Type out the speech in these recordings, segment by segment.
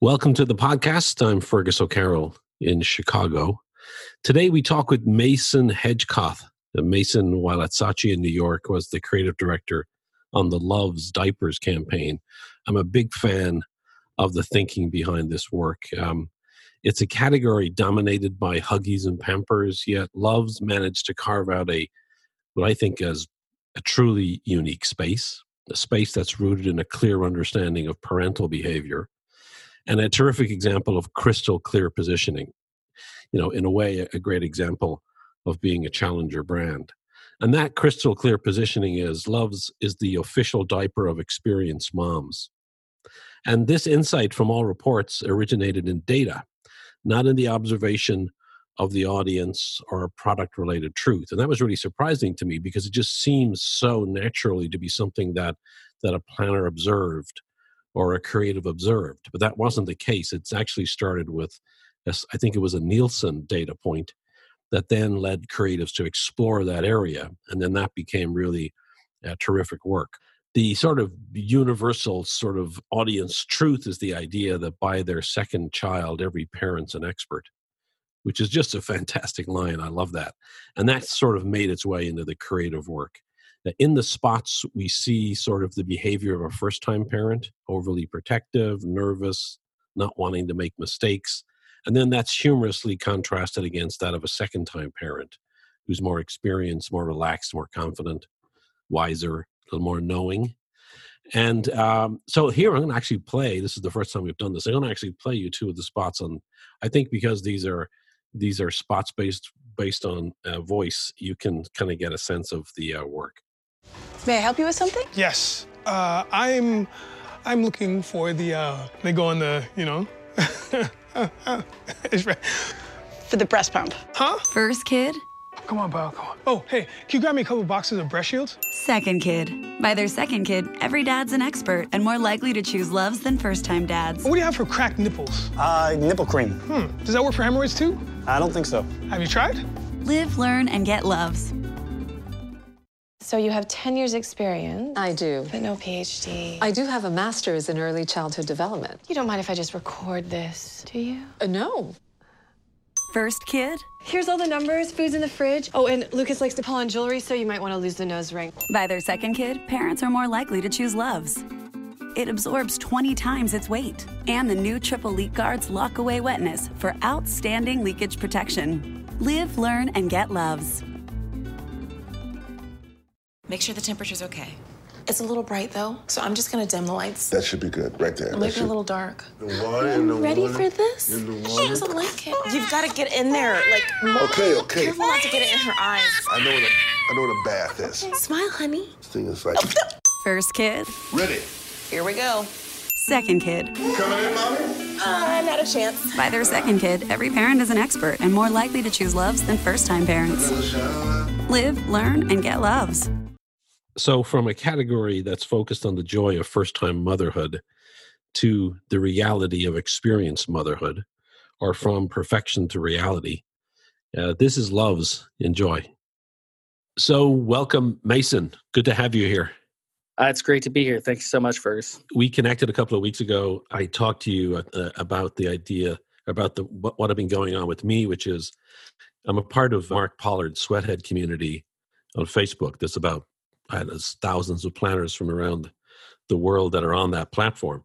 Welcome to the podcast. I'm Fergus O'Carroll in Chicago. Today we talk with Mason Hedgecoth. Mason, while at Saatchi in New York, was the creative director on the Luvs Diapers campaign. I'm a big fan of the thinking behind this work. Um, it's a category dominated by Huggies and Pampers, yet Luvs managed to carve out a what I think is a truly unique space, a space that's rooted in a clear understanding of parental behavior and a terrific example of crystal clear positioning. You know, in a way, a great example of being a challenger brand. And that crystal clear positioning is Luvs is the official diaper of experienced moms. And this insight from all reports originated in data, not in the observation of the audience or product related truth. And that was really surprising to me because it just seems so naturally to be something that that a planner observed or a creative observed. But that wasn't the case. It's actually started with, I think it was a Nielsen data point that then led creatives to explore that area. And then that became really uh, terrific work. The sort of universal sort of audience truth is the idea that by their second child, every parent's an expert, which is just a fantastic line. I love that. And that sort of made its way into the creative work in the spots we see sort of the behavior of a first time parent overly protective nervous not wanting to make mistakes and then that's humorously contrasted against that of a second time parent who's more experienced more relaxed more confident wiser a little more knowing. And um, so here i'm going to actually play this is the first time we've done this i'm going to actually play you two of the spots on i think because these are these are spots based based on uh, voice you can kind of get a sense of the uh, work May I help you with something? Yes. Uh, I'm I'm looking for the uh they go on the, you know. for the breast pump. Huh? First kid. Come on, pal, come on. Oh, hey, can you grab me a couple boxes of breast shields? Second kid. By their second kid, every dad's an expert and more likely to choose Luvs than first time dads. What do you have for cracked nipples? Uh, nipple cream. Hmm. Does that work for hemorrhoids too? I don't think so. Have you tried? Live, learn, and get Luvs. So you have 10 years experience. I do. But no PhD. I do have a master's in early childhood development. You don't mind if I just record this, do you? Uh, no. First kid? Here's all the numbers, food's in the fridge. Oh, and Lucas likes to pull on jewelry, so you might want to lose the nose ring. By their second kid, parents are more likely to choose Luvs. It absorbs 20 times its weight. And the new triple leak guards lock away wetness for outstanding leakage protection. Live, learn, and get Luvs. Make sure the temperature's okay. It's a little bright though, so I'm just gonna dim the lights. That should be good, right there. It might be a little dark. The water and the Ready water. for this? In the She doesn't like it. You've got to get in there, like. Okay, okay. Careful not to get it in her eyes. I know what a, I know what a bath is. Smile, honey. This thing is like First kid, ready. Here we go. second kid. Coming in, mommy. Uh, not a chance. By their second kid, every parent is an expert and more likely to choose Luvs than first time parents. Live, learn, and get Luvs. So, from a category that's focused on the joy of first time motherhood to the reality of experienced motherhood, or from perfection to reality, uh, this is Luvs Enjoy. So, welcome, Mason. Good to have you here. Uh, it's great to be here. Thanks so much, Fergus. We connected a couple of weeks ago. I talked to you uh, about the idea about the what, what had been going on with me, which is I'm a part of Mark Pollard's Sweathead community on Facebook. That's about Don't thousands of planners from around the world that are on that platform,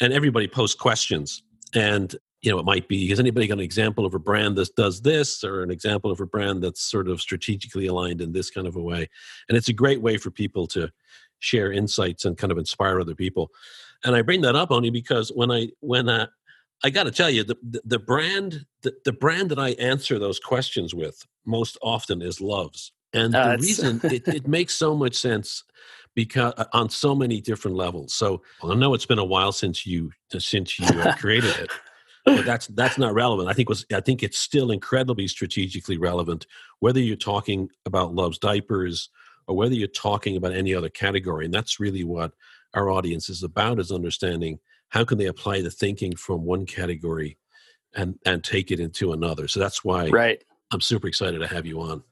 and everybody posts questions. And you know, it might be has anybody got an example of a brand that does this, or an example of a brand that's sort of strategically aligned in this kind of a way? And it's a great way for people to share insights and kind of inspire other people. And I bring that up only because when I when I, I got to tell you the, the the brand the, the brand that I answer those questions with most often is Luvs, and Uh, the reason it, it makes so much sense because uh, on so many different levels. So I know it's been a while since you since you uh, created it. But that's that's not relevant. I think was I think it's still incredibly strategically relevant, whether you're talking about Luvs diapers or whether you're talking about any other category. And that's really what our audience is about: is understanding how can they apply the thinking from one category and and take it into another. So that's why Right. I'm super excited to have you on.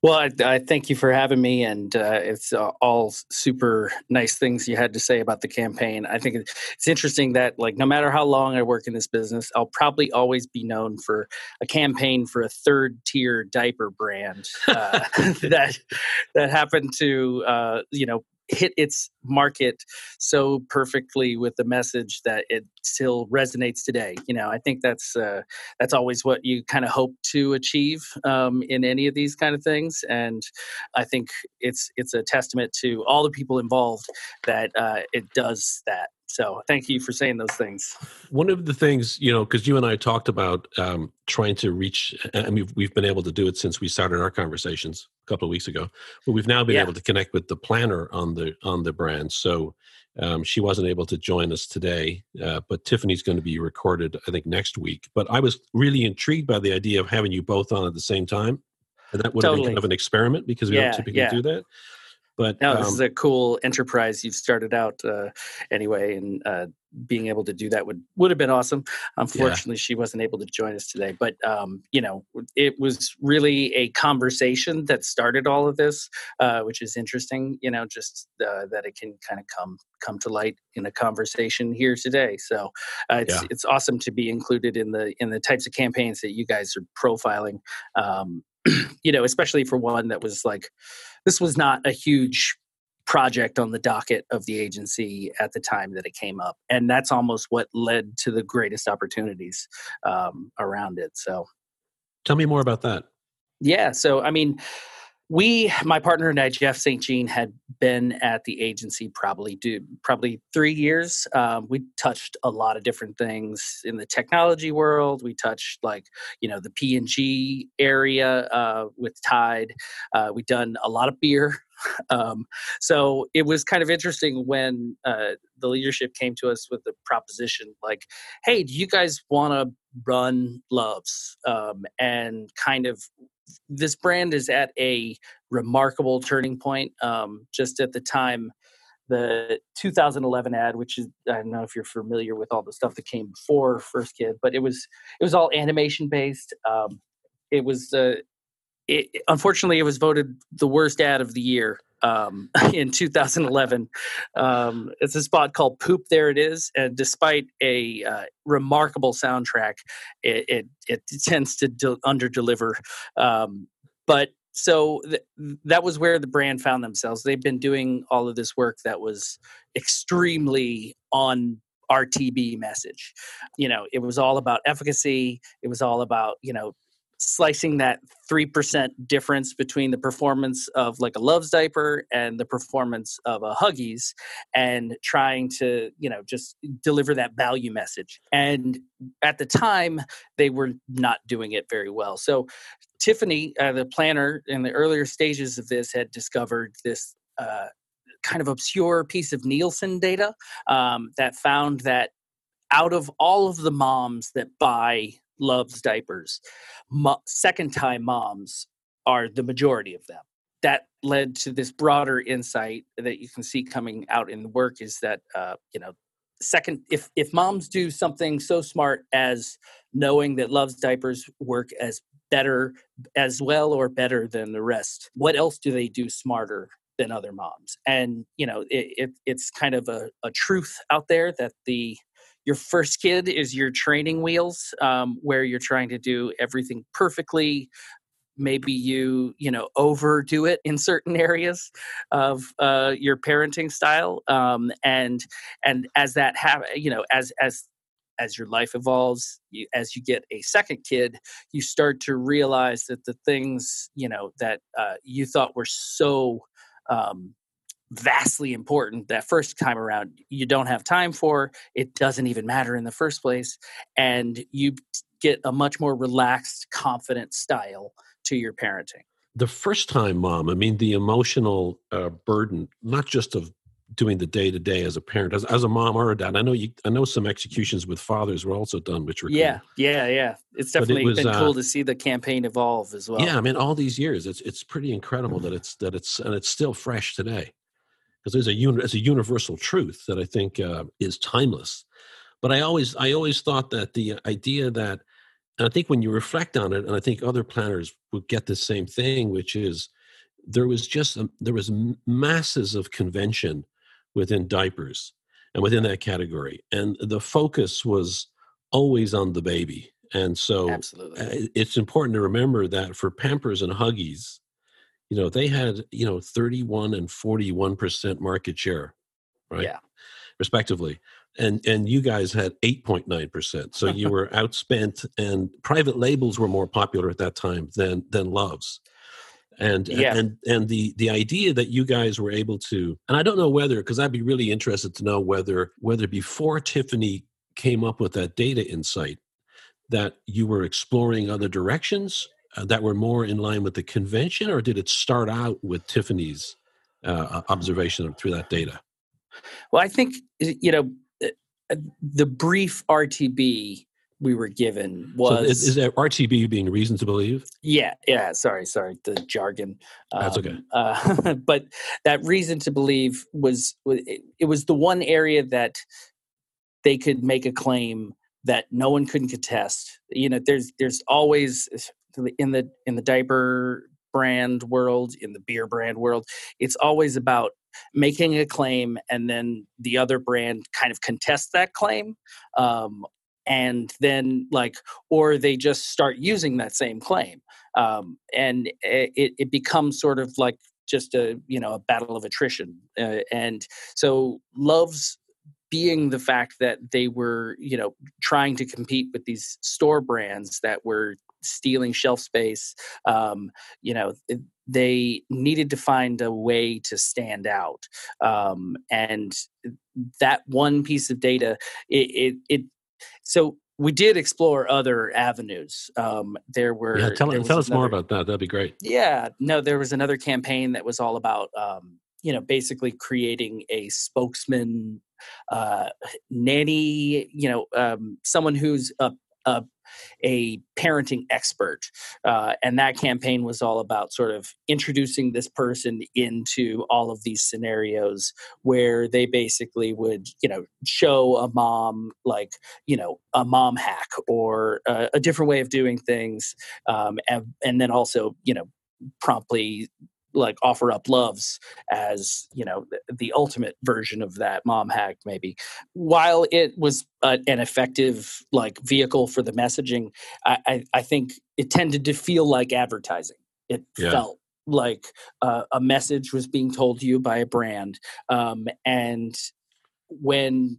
Well, I, I, thank you for having me, and uh, it's uh, all super nice things you had to say about the campaign. I think it's interesting that, like, no matter how long I work in this business, I'll probably always be known for a campaign for a third-tier diaper brand uh, that that happened to, uh, you know, hit its market so perfectly with the message that it still resonates today. You know, I think that's uh, that's always what you kind of hope to achieve um, in any of these kind of things, and I think it's it's a testament to all the people involved that uh, it does that. So thank you for saying those things. One of the things, you know, because you and I talked about um, trying to reach, I mean, we've been able to do it since we started our conversations a couple of weeks ago, but we've now been yeah. able to connect with the planner on the on the brand. So um, she wasn't able to join us today, uh, but Tiffany's going to be recorded, I think, next week. But I was really intrigued by the idea of having you both on at the same time. And that would totally. have been kind of an experiment because we yeah, don't typically yeah. do that. But no, this um, is a cool enterprise you've started out uh, anyway, and uh, being able to do that would would have been awesome. Unfortunately, yeah. she wasn't able to join us today, but um, you know, it was really a conversation that started all of this, uh, which is interesting. You know, just uh, that it can kind of come come to light in a conversation here today. So uh, it's yeah. it's awesome to be included in the in the types of campaigns that you guys are profiling. Um, you know, especially for one that was like this was not a huge project on the docket of the agency at the time that it came up. And that's almost what led to the greatest opportunities um, around it. So tell me more about that. Yeah so i mean we my partner and i jeff st jean had been at the agency probably do probably three years. Um, we touched a lot of different things in the technology world. We touched like you know the p&g area uh, with tide. Uh, we've done a lot of beer. Um, so it was kind of interesting when uh, the leadership came to us with the proposition like hey do you guys want to run Luvs? Um, and kind of this brand is at a remarkable turning point. Um, just at the time, the 2011 ad, which is I don't know if you're familiar with all the stuff that came before First Kid, but it was it was all animation based. Um, it was uh, it, unfortunately it was voted the worst ad of the year um, in 2011. Um, it's a spot called "Poop." There it is, and despite a uh, remarkable soundtrack, it it, it tends to de- under deliver. Um, but so th- that was where the brand found themselves. They've been doing all of this work that was extremely on RTB message. You know, it was all about efficacy. It was all about you know slicing that 3% difference between the performance of like a Luvs diaper and the performance of a huggies and trying to you know just deliver that value message. And at the time they were not doing it very well. So tiffany uh, the planner in the earlier stages of this had discovered this uh, kind of obscure piece of nielsen data um, that found that out of all of the moms that buy Luvs diapers. Mo- second time moms are the majority of them. That led to this broader insight that you can see coming out in the work is that uh, you know second if if moms do something so smart as knowing that Luvs diapers work as better as well or better than the rest what else do they do smarter than other moms and you know it, it, it's kind of a, a truth out there that the your first kid is your training wheels um, where you're trying to do everything perfectly. Maybe you you know overdo it in certain areas of uh, your parenting style um, and and as that have you know as as as your life evolves you, as you get a second kid you start to realize that the things you know that uh, you thought were so um, vastly important that first time around you don't have time for it doesn't even matter in the first place and you get a much more relaxed confident style to your parenting. The first time mom i mean the emotional uh, burden not just of doing the day to day as a parent as, as a mom or a dad i know you i know some executions with fathers were also done which were yeah cool. yeah yeah it's definitely it was, been uh, cool to see the campaign evolve as well. Yeah i mean all these years it's it's pretty incredible that it's that it's and it's still fresh today because there's a un- it's a universal truth that I think uh, is timeless. But I always I always thought that the idea that And I think when you reflect on it, and I think other planners would get the same thing, which is there was just a, there was masses of convention within diapers and within that category, and the focus was always on the baby. And so, absolutely, it's important to remember that for Pampers and Huggies, you know, they had you know thirty one and forty one percent market share, right? Yeah, respectively and and you guys had 8.9% so you were outspent and private labels were more popular at that time than than Luvs and yeah. and and the the idea that you guys were able to and i don't know whether because i'd be really interested to know whether whether before tiffany came up with that data insight that you were exploring other directions that were more in line with the convention or did it start out with tiffany's uh, observation through that data well i think you know uh, the brief RTB we were given was so is, is that RTB being reason to believe? Yeah, yeah. Sorry, sorry, the jargon. Um, That's okay. Uh, but that reason to believe was it, it was the one area that they could make a claim that no one couldn't contest. You know, there's there's always in the in the diaper brand world, in the beer brand world, it's always about making a claim and then the other brand kind of contests that claim um, and then like or they just start using that same claim um, and it, it becomes sort of like just a you know a battle of attrition uh, and so Luvs being the fact that they were you know trying to compete with these store brands that were stealing shelf space um, you know they needed to find a way to stand out um, and that one piece of data it, it, it so we did explore other avenues. Um, there were yeah, tell, tell us another, more about that. That'd be great. Yeah, no, there was another campaign that was all about um, you know basically creating a spokesman, uh, nanny, you know, um, someone who's a, a a parenting expert. Uh, and that campaign was all about sort of introducing this person into all of these scenarios where they basically would, you know, show a mom like, you know, a mom hack or a, a different way of doing things. Um, and, and then also, you know, promptly like offer up Luvs as you know the, the ultimate version of that mom hack maybe while it was uh, an effective like vehicle for the messaging I, I, I think it tended to feel like advertising it yeah. felt like uh, a message was being told to you by a brand um, and when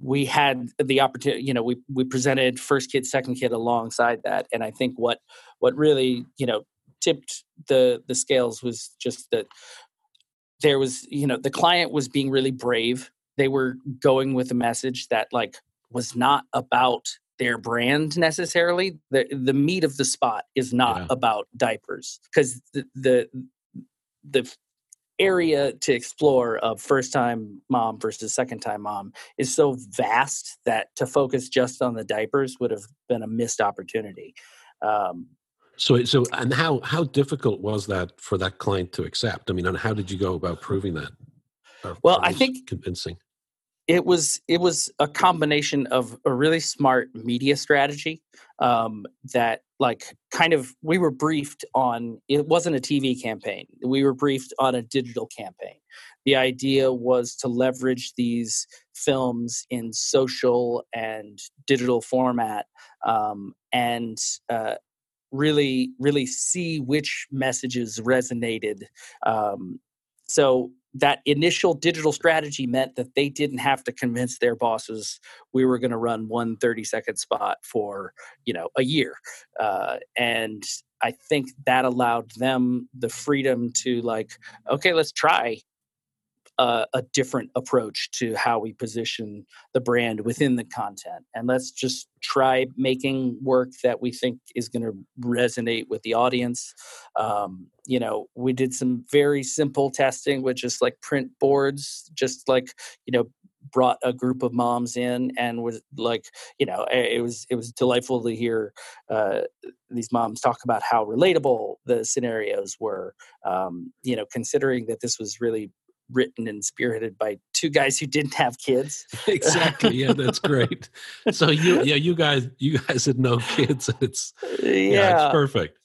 we had the opportunity you know we we presented first kid second kid alongside that and i think what what really you know tipped the the scales was just that there was you know the client was being really brave. They were going with a message that like was not about their brand necessarily. The the meat of the spot is not yeah. about diapers because the, the the area to explore of first time mom versus second time mom is so vast that to focus just on the diapers would have been a missed opportunity. Um, so, so, and how how difficult was that for that client to accept? I mean, and how did you go about proving that? well, I think convincing. It was it was a combination of a really smart media strategy um, that, like, kind of we were briefed on. It wasn't a TV campaign. We were briefed on a digital campaign. The idea was to leverage these films in social and digital format um, and uh, really really see which messages resonated um, so that initial digital strategy meant that they didn't have to convince their bosses we were going to run one 30 second spot for you know a year uh, and i think that allowed them the freedom to like okay let's try a, a, different approach to how we position the brand within the content. And let's just try making work that we think is going to resonate with the audience. Um, you know, we did some very simple testing with just like print boards, just like, you know, brought a group of moms in and was like you know it was it was delightful to hear uh, these moms talk about how relatable the scenarios were um, you know considering that this was really written and spearheaded by two guys who didn't have kids. exactly. Yeah, that's great. So you, yeah, you guys, you guys had no kids. It's yeah, yeah, it's perfect.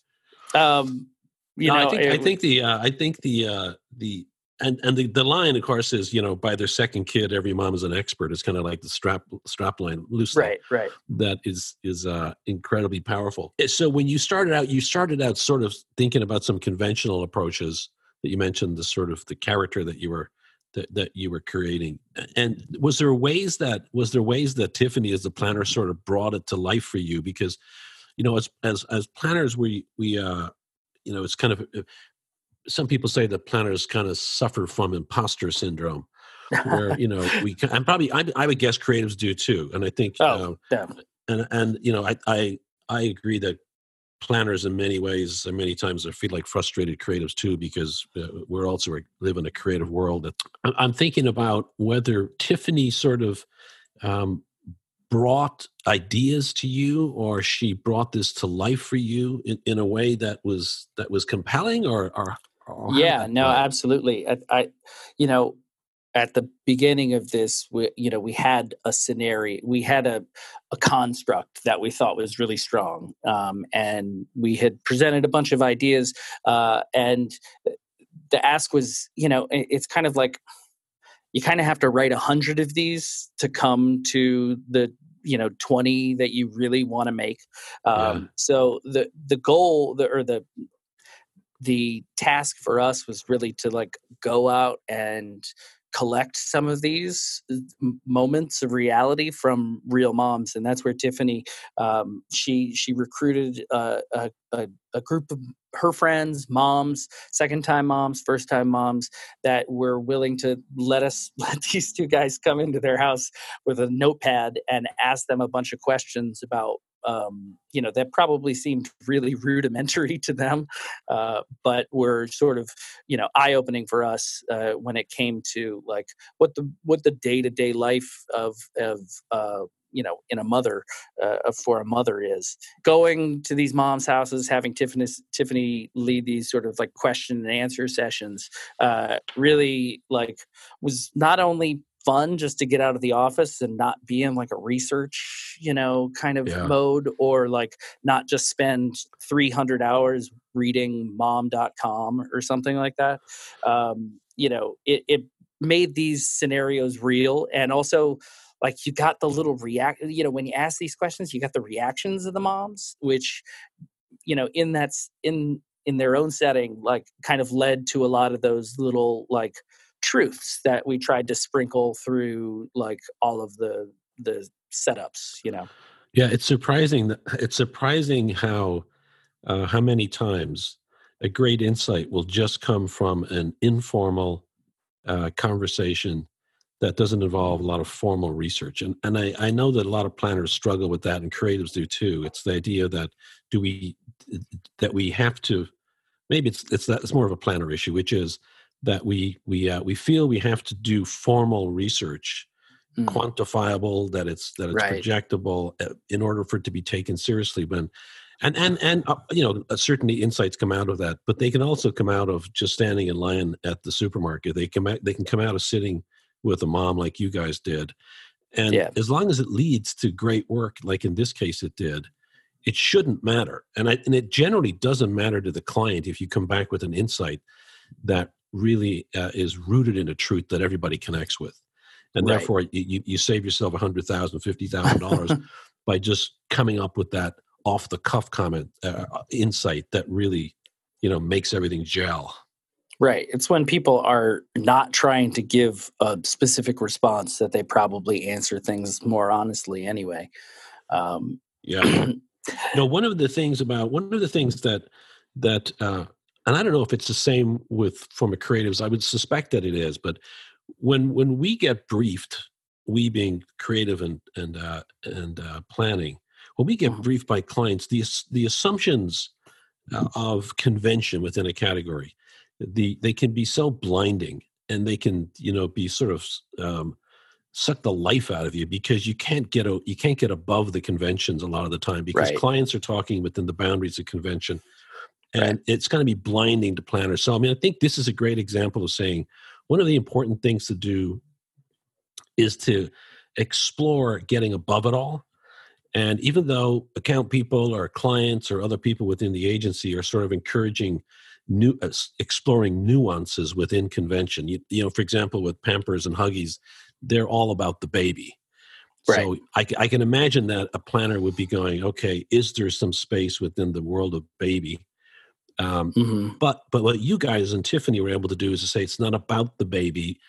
Um, you No, know, I think it- I think the uh, I think the uh, the and and the, the line, of course, is you know by their second kid, every mom is an expert. It's kind of like the strap strap line loosely. right, right. That is is uh, incredibly powerful. Eh, So when you started out, you started out sort of thinking about some conventional approaches that you mentioned, the sort of the character that you were that, that you were creating. And was there ways that was there ways that Tiffany, as the planner, sort of brought it to life for you? Because you know, as as as planners, we we uh, you know, it's kind of uh, some people say that planners kind of suffer from imposter syndrome, where you know we can, and probably I, I would guess creatives do too. And I think Oh, definitely. and and you know I I I agree that planners in many ways and many times I feel like frustrated creatives too because uh, we're also live in a creative world. That I'm- thinking about whether Tiffany sort of um, brought ideas to you or she brought this to life for you in, in a way that was that was compelling or or, or yeah no absolutely I, I you know at the beginning of this we, you know we had a scenario we had a, a construct that we thought was really strong um, and we had presented a bunch of ideas uh, and the ask was you know it- it's kind of like you kind of have to write a hundred of these to come to the you know 20 that you really want to make. Um, so the the goal the, or the the task for us was really to like go out and collect some of these uh, moments of reality from real moms and that's where tiffany um, she she recruited uh, a, a, a group of her friends moms second time moms first time moms that were willing to let us let these two guys come into their house with a notepad and ask them a bunch of questions about um, you know that probably seemed really rudimentary to them uh, but were sort of you know eye opening for us uh, when it came to like what the what the day to day life of of uh, you know in a mother uh, for a mother is. Going to these moms houses having tiffany tiffany lead these sort of like question and answer sessions uh, really like was not only fun just to get out of the office and not be in like a research you know kind of Yeah. mode or like not just spend 300 hours reading mom.com or something like that um, you know it, it made these scenarios real and also like you got the little react you know when you ask these questions you got the reactions of the moms which you know in that's in in their own setting like kind of led to a lot of those little like truths that we tried to sprinkle through like all of the the setups you know Yeah, it's surprising. That, it's surprising how uh, how many times a great insight will just come from an informal uh, conversation that doesn't involve a lot of formal research. And and I, I know that a lot of planners struggle with that, and creatives do too. It's the idea that do we that we have to maybe it's it's that it's more of a planner issue, which is that we we uh, we feel we have to do formal research Mm. quantifiable that it's that it's Right. projectable uh, in order for it to be taken seriously when and and and uh, you know uh, certainly insights come out of that but they can also come out of just standing in line at the supermarket they come out they can come out of sitting with a mom like you guys did and Yeah. as long as it leads to great work like in this case it did it shouldn't matter and I, and it generally doesn't matter to the client if you come back with an insight that really uh, is rooted in a truth that everybody connects with and Right. therefore you, you, save yourself a hundred thousand fifty thousand dollars by just coming up with that off the cuff comment uh, insight that really you know makes everything gel Right. It's when people are not trying to give a specific response that they probably answer things more honestly anyway. Um, yeah know one of the things about one of the things that that uh and i don't know if it's the same with former creatives i would suspect that it is but when when we get briefed we being creative and and uh and uh planning when we get Mhm. briefed by clients the the assumptions uh, of convention within a category the they can be so blinding and they can you know be sort of um suck the life out of you because you can't get a, you can't get above the conventions a lot of the time because Right. clients are talking within the boundaries of convention and Right. it's going to be blinding to planners so i mean i think this is a great example of saying one of the important things to do is to explore getting above it all. And even though account people or clients or other people within the agency are sort of encouraging new uh, exploring nuances within convention, you, you know, for example, with Pampers and Huggies, they're all about the baby. Right. So I, I can imagine that a planner would be going, okay, is there some space within the world of baby? Um, mm-hmm. But but what you guys and Tiffany were able to do is to say it's not about the baby,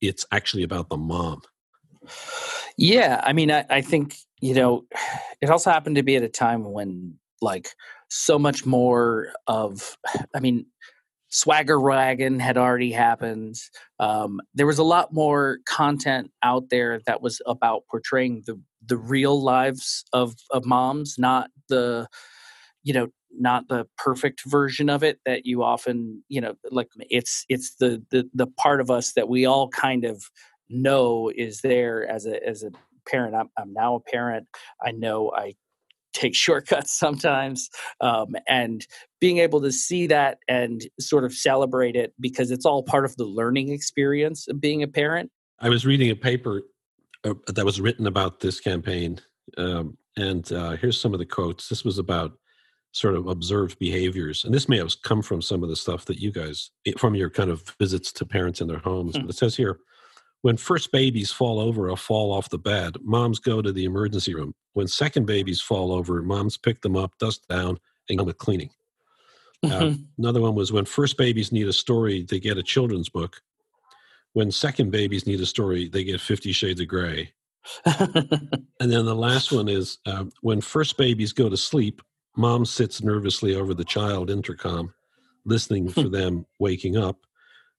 it's actually about the mom. Yeah, I mean, I, I think you know, it also happened to be at a time when like so much more of, I mean, Swagger Wagon had already happened. Um, there was a lot more content out there that was about portraying the the real lives of of moms, not the you know not the perfect version of it that you often you know like it's it's the the the part of us that we all kind of know is there as a as a parent. I'm, I'm now a parent. I know I take shortcuts sometimes um, and being able to see that and sort of celebrate it because it's all part of the learning experience of being a parent i was reading a paper uh, that was written about this campaign um, and uh, here's some of the quotes this was about sort of observed behaviors and this may have come from some of the stuff that you guys from your kind of visits to parents in their homes mm-hmm. but it says here when first babies fall over or fall off the bed, moms go to the emergency room. When second babies fall over, moms pick them up, dust down, and go with cleaning. Uh, mm-hmm. Uh, another one was when first babies need a story, they get a children's book. When second babies need a story, they get Fifty Shades of Grey. and then the last one is uh, when first babies go to sleep, mom sits nervously over the child intercom, listening for hmm. them waking up.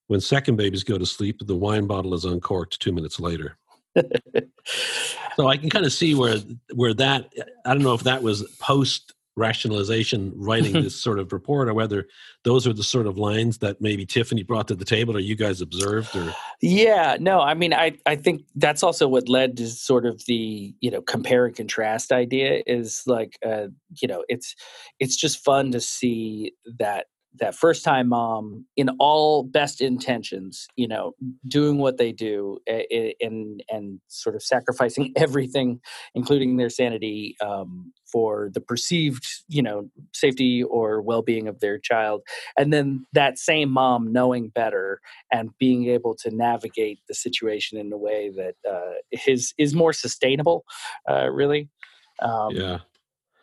When second babies go to sleep, the wine bottle is uncorked two minutes later. so I can kind of see where where that I don't know if that was post rationalization writing this sort of report or whether those are the sort of lines that maybe Tiffany brought to the table or you guys observed or Yeah, no, I mean I I think that's also what led to sort of the, you know, compare and contrast idea is like uh you know, it's it's just fun to see that that first time mom in all best intentions you know doing what they do and and sort of sacrificing everything including their sanity um, for the perceived you know safety or well-being of their child. And then that same mom knowing better and being able to navigate the situation in a way that uh, is is more sustainable uh, really. Um, yeah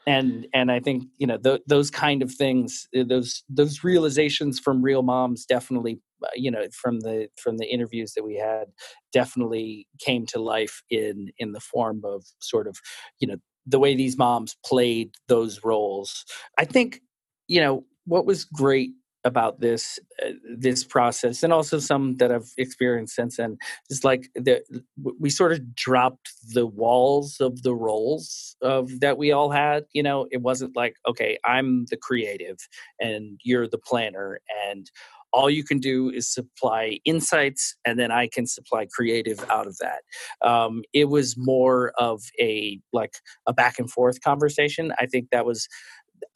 and and I think you know th- those kind of things, uh, those those realizations from real moms, definitely uh, you know from the from the interviews that we had, definitely came to life in in the form of sort of you know the way these moms played those roles. I think you know what was great about this uh, this process and also some that I've experienced since then. Is like the we sort of dropped the walls of the roles of that we all had you know? It wasn't like okay I'm the creative and you're the planner and all you can do is supply insights and then i can supply creative out of that. Um, it was more of a like a back and forth conversation. I think that was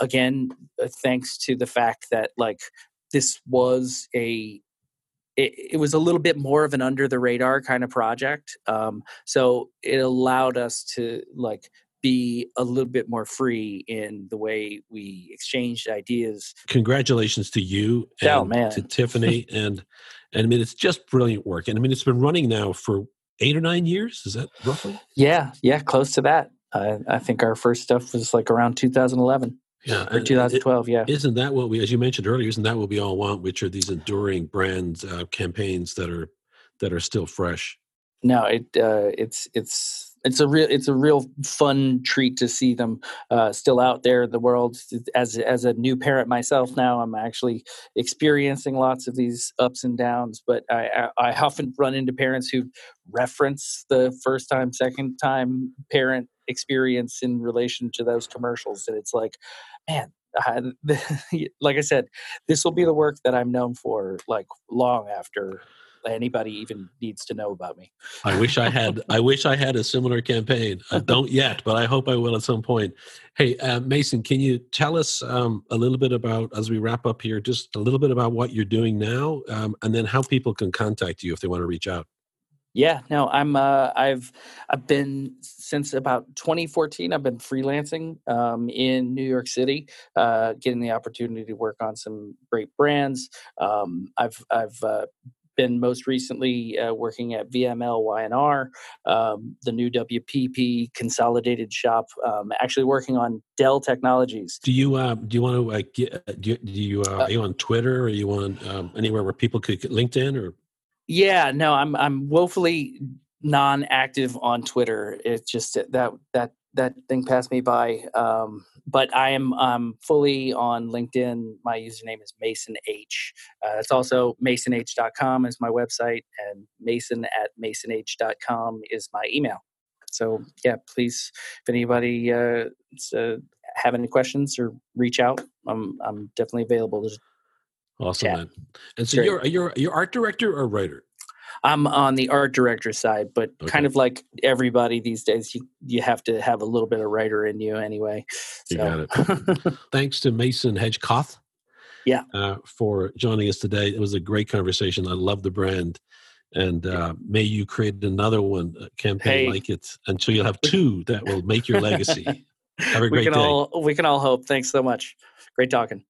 again uh, thanks to the fact that like this was a it, it, was a little bit more of an under the radar kind of project um, so it allowed us to like be a little bit more free in the way we exchanged ideas. Congratulations to you oh, and oh, man. to tiffany and and i mean it's just brilliant work and i mean it's been running now for eight or nine years is that roughly? Yeah yeah close to that. I, I think our first stuff was like around 2011 yeah, or 2012. It, yeah, isn't that what we, as you mentioned earlier, isn't that what we all want? Which are these enduring brand uh, campaigns that are that are still fresh? No, it uh, it's it's it's a real it's a real fun treat to see them uh, still out there in the world. As as a new parent myself now, I'm actually experiencing lots of these ups and downs. But I I, I often run into parents who reference the first time, second time parent experience in relation to those commercials, and it's like, man, like I said, this will be the work that I'm known for, like long after anybody even needs to know about me. I wish I had. I wish I had a similar campaign. I don't yet, but I hope I will at some point. Hey, uh, Mason, can you tell us um, a little bit about, as we wrap up here, just a little bit about what you're doing now, um, and then how people can contact you if they want to reach out. Yeah, no, I'm. Uh, I've I've been since about 2014. I've been freelancing um, in New York City, uh, getting the opportunity to work on some great brands. Um, I've I've uh, been most recently uh, working at VML Y&R, um, the new WPP consolidated shop. Um, actually working on Dell Technologies. Do you uh, do you want to uh, get, do you, do you uh, are you on Twitter or are you on um, anywhere where people could LinkedIn or? Yeah, no, I'm I'm woefully non-active on Twitter. It's just that that that thing passed me by. Um, but I am um, fully on LinkedIn. My username is Mason H. Uh, it's also masonh.com is my website, and mason at masonh.com is my email. So yeah, please, if anybody uh, uh, have any questions or reach out, I'm I'm definitely available. To awesome, chat. man. And so you're you're you're art director or writer? I'm on the art director side, but Okay. kind of like everybody these days, you you have to have a little bit of writer in you anyway. You So. got Thanks to Mason Hedgecoth. Yeah. Uh, for joining us today. It was a great conversation. I love the brand. And uh, may you create another one, campaign Hey. like it, until you'll have two that will make your legacy. Have a we great can day. all we can all hope. Thanks so much. Great talking.